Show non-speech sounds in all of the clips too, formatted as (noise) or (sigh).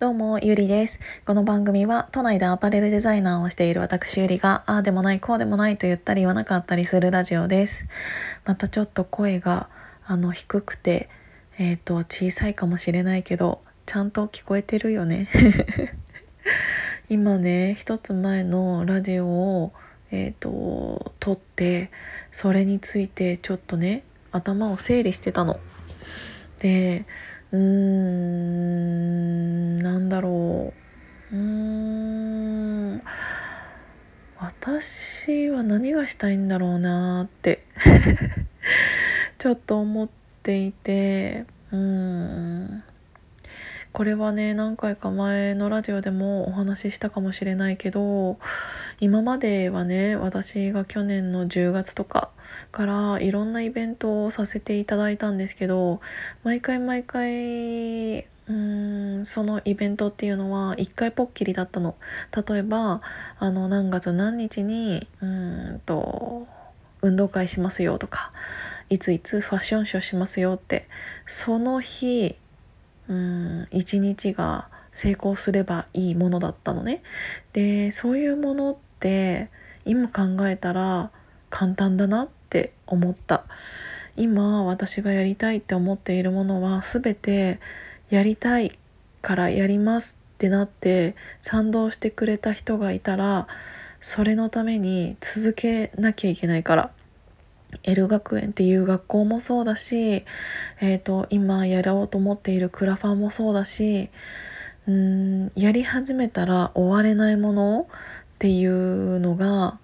どうも、ゆりです。この番組は、都内でアパレルデザイナーをしている私ゆりが、ああでもない、こうでもないと言ったり言わなかったりするラジオです。またちょっと声が、あの、低くて、えっ、ー、と、小さいかもしれないけど、ちゃんと聞こえてるよね。(laughs) 今ね、一つ前のラジオを、えっ、ー、と、撮って、それについてちょっとね、頭を整理してたの。で、うーんなんだろう。うーん私は何がしたいんだろうなって (laughs) ちょっと思っていてうん。これはね何回か前のラジオでもお話ししたかもしれないけど今まではね私が去年の10月とかからいろんなイベントをさせていただいたんですけど毎回毎回うーんそのイベントっていうのは一回ぽっきりだったの。例えばあの何月何日にうんと運動会しますよとかいついつファッションショーしますよってその日うん一日が成功すればいいものだったのね。でそういうものって今考えたら簡単だなって思った。今私がやりたいって思っているものは全てやりたいからやりますってなって賛同してくれた人がいたらそれのために続けなきゃいけないから L 学園っていう学校もそうだし、えーと、今やろうと思っているクラファンもそうだしうんやり始めたら終われないものっていうのが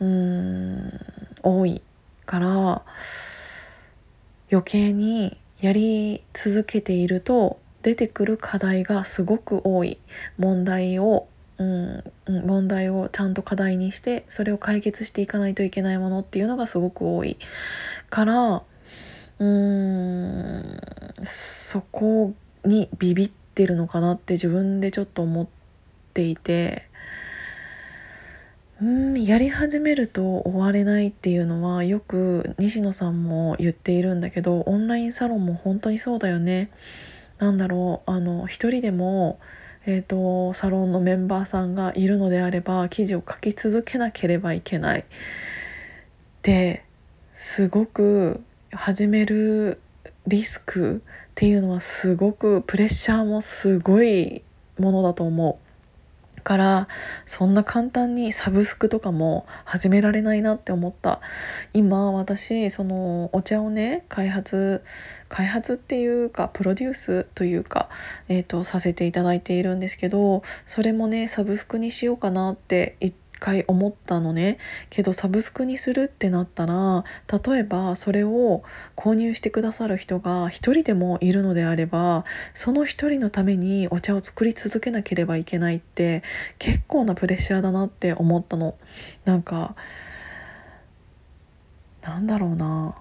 うん多いから余計にやり続けていると出てくる課題がすごく多い問題をうん、問題をちゃんと課題にしてそれを解決していかないといけないものっていうのがすごく多いからうーんそこにビビってるのかなって自分でちょっと思っていてうんやり始めると終われないっていうのはよく西野さんも言っているんだけどオンラインサロンも本当にそうだよね。なんだろうあの一人でもえーと、サロンのメンバーさんがいるのであれば記事を書き続けなければいけない。ですごく始めるリスクっていうのはすごくプレッシャーもすごいものだと思う。からそんな簡単にサブスクとかも始められないなって思った。今私そのお茶をね開発開発っていうかプロデュースというか、えーと、させていただいているんですけどそれもねサブスクにしようかなって言って回思ったのね。けどサブスクにするってなったら例えばそれを購入してくださる人が一人でもいるのであればその一人のためにお茶を作り続けなければいけないって結構なプレッシャーだなって思ったの。なんかなんだろうな。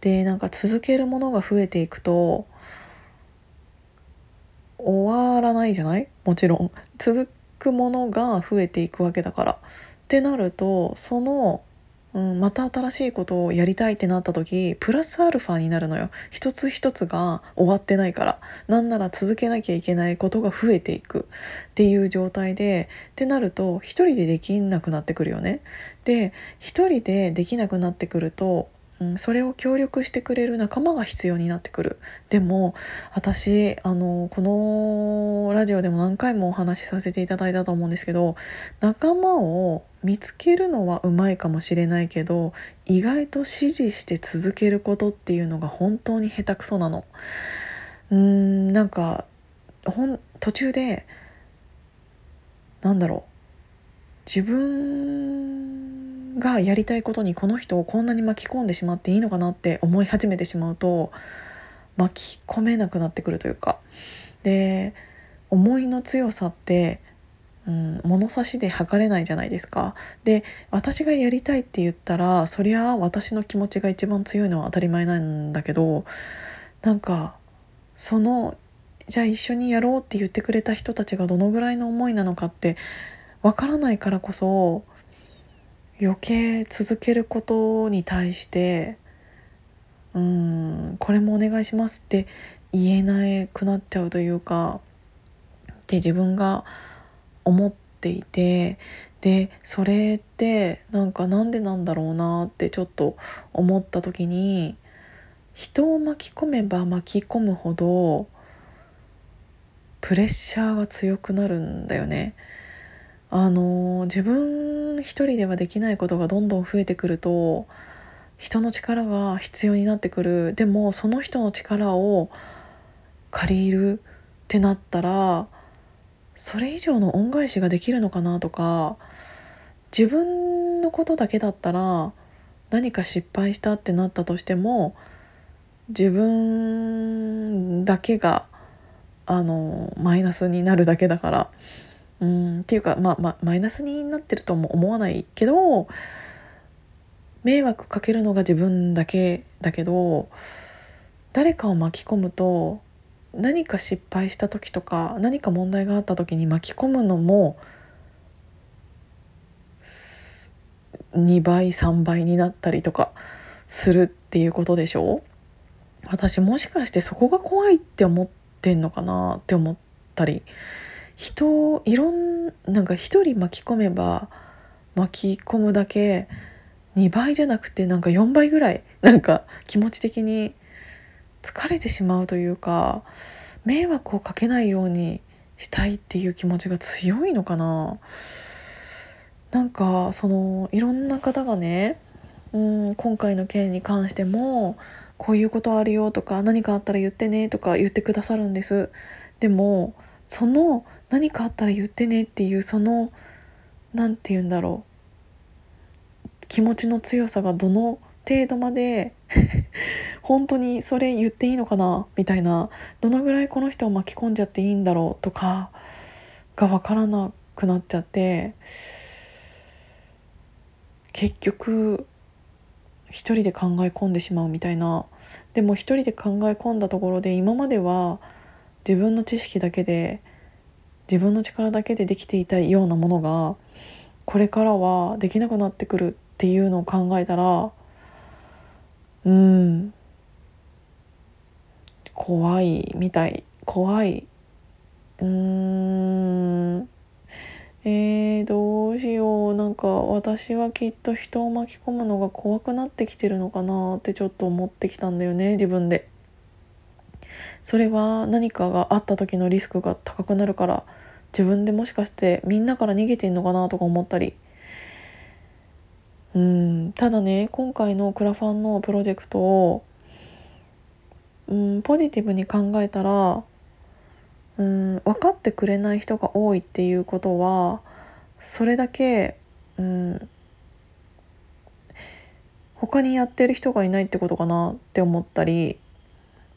でなんか続けるものが増えていくと終わらないじゃない？もちろん。続くものが増えていくわけだから。ってなるとその、うん、また新しいことをやりたいってなった時プラスアルファになるのよ一つ一つが終わってないからなんなら続けなきゃいけないことが増えていくっていう状態でってなると一人でできなくなってくるよね。で一人でできなくなってくるとうん、それを協力してくれる仲間が必要になってくる。でも私あのこのラジオでも何回もお話しさせていただいたと思うんですけど仲間を見つけるのはうまいかもしれないけど意外と支持して続けることっていうのが本当に下手くそなの。うーんなんかほん途中でなんだろう。自分がやりたいことにこの人をこんなに巻き込んでしまっていいのかなって思い始めてしまうと巻き込めなくなってくるというかで思いの強さってうん、物差しで測れないじゃないですか。で私がやりたいって言ったらそりゃ私の気持ちが一番強いのは当たり前なんだけどなんかそのじゃあ一緒にやろうって言ってくれた人たちがどのぐらいの思いなのかってわからないからこそ余計続けることに対してうんこれもお願いしますって言えなくなっちゃうというかって自分が思っていてでそれってなんかなんでなんだろうなってちょっと思った時に人を巻き込めば巻き込むほどプレッシャーが強くなるんだよね。あの自分一人ではできないことがどんどん増えてくると人の力が必要になってくる。でもその人の力を借りるってなったらそれ以上の恩返しができるのかなとか自分のことだけだったら何か失敗したってなったとしても自分だけがあのマイナスになるだけだから。うん。っていうか、まあ、まあマイナスになってるとも思わないけど迷惑かけるのが自分だけだけど誰かを巻き込むと何か失敗した時とか何か問題があった時に巻き込むのも2倍3倍になったりとかするっていうことでしょ？私もしかしてそこが怖いって思ってんのかなって思ったり人をいろんなんか一人巻き込めば巻き込むだけ2倍じゃなくてなんか4倍ぐらいなんか気持ち的に疲れてしまうというか迷惑をかけないようにしたいっていう気持ちが強いのかな。なんかそのいろんな方がねうん今回の件に関してもこういうことあるよとか何かあったら言ってねとか言ってくださるんです。でもその何かあったら言ってねっていうその何て言うんだろう。気持ちの強さがどの程度まで (laughs) 本当にそれ言っていいのかなみたいな。どのぐらいこの人を巻き込んじゃっていいんだろうとかが分からなくなっちゃって。結局一人で考え込んでしまうみたいな。でも一人で考え込んだところで今までは自分の知識だけで自分の力だけでできていたようなものがこれからはできなくなってくるっていうのを考えたらうん。怖いみたい。怖い。うーん。えー、どうしよう。なんか私はきっと人を巻き込むのが怖くなってきてるのかなってちょっと思ってきたんだよね自分で。それは何かがあった時のリスクが高くなるから自分でもしかしてみんなから逃げてんのかなとか思ったり。うんただね今回のクラファンのプロジェクトをうんポジティブに考えたらうん分かってくれない人が多いっていうことはそれだけうん他にやってる人がいないってことかなって思ったり。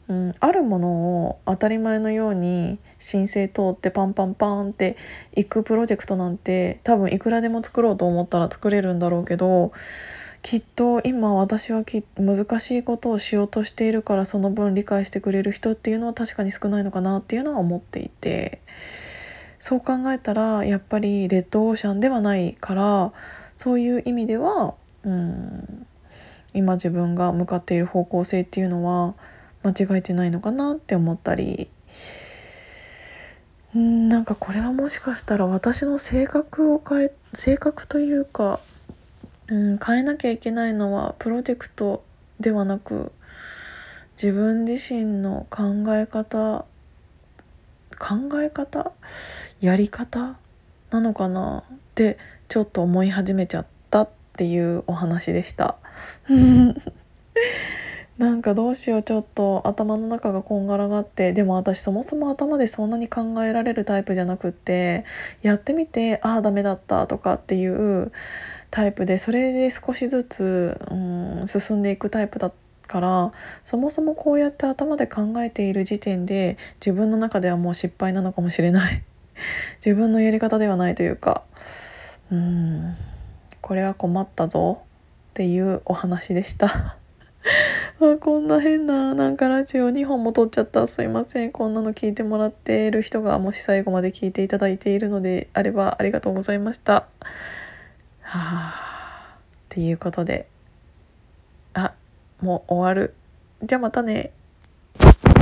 うん、あるものを当たり前のように申請通ってパンパンパンっていくプロジェクトなんて多分いくらでも作ろうと思ったら作れるんだろうけどきっと今私はき難しいことをしようとしているからその分理解してくれる人っていうのは確かに少ないのかなっていうのは思っていてそう考えたらやっぱりレッドオーシャンではないからそういう意味では、うん、今自分が向かっている方向性っていうのは間違えてないのかなって思ったり。んなんかこれはもしかしたら私の性格を変え性格というか、うん、変えなきゃいけないのはプロジェクトではなく自分自身の考え方考え方？やり方なのかな？ってちょっと思い始めちゃったっていうお話でした。なんかどうしようちょっと頭の中がこんがらがってでも私そもそも頭でそんなに考えられるタイプじゃなくってやってみてああダメだったとかっていうタイプでそれで少しずつ、うん、進んでいくタイプだからそもそもこうやって頭で考えている時点で自分の中ではもう失敗なのかもしれない (laughs) 自分のやり方ではないというかうんこれは困ったぞっていうお話でした。あ (laughs) こんな変ななんかラジオ2本も撮っちゃった。すいません。こんなの聞いてもらっている人がもし最後まで聞いていただいているのであればありがとうございました。はあっていうことで。あもう終わる。じゃあまたね。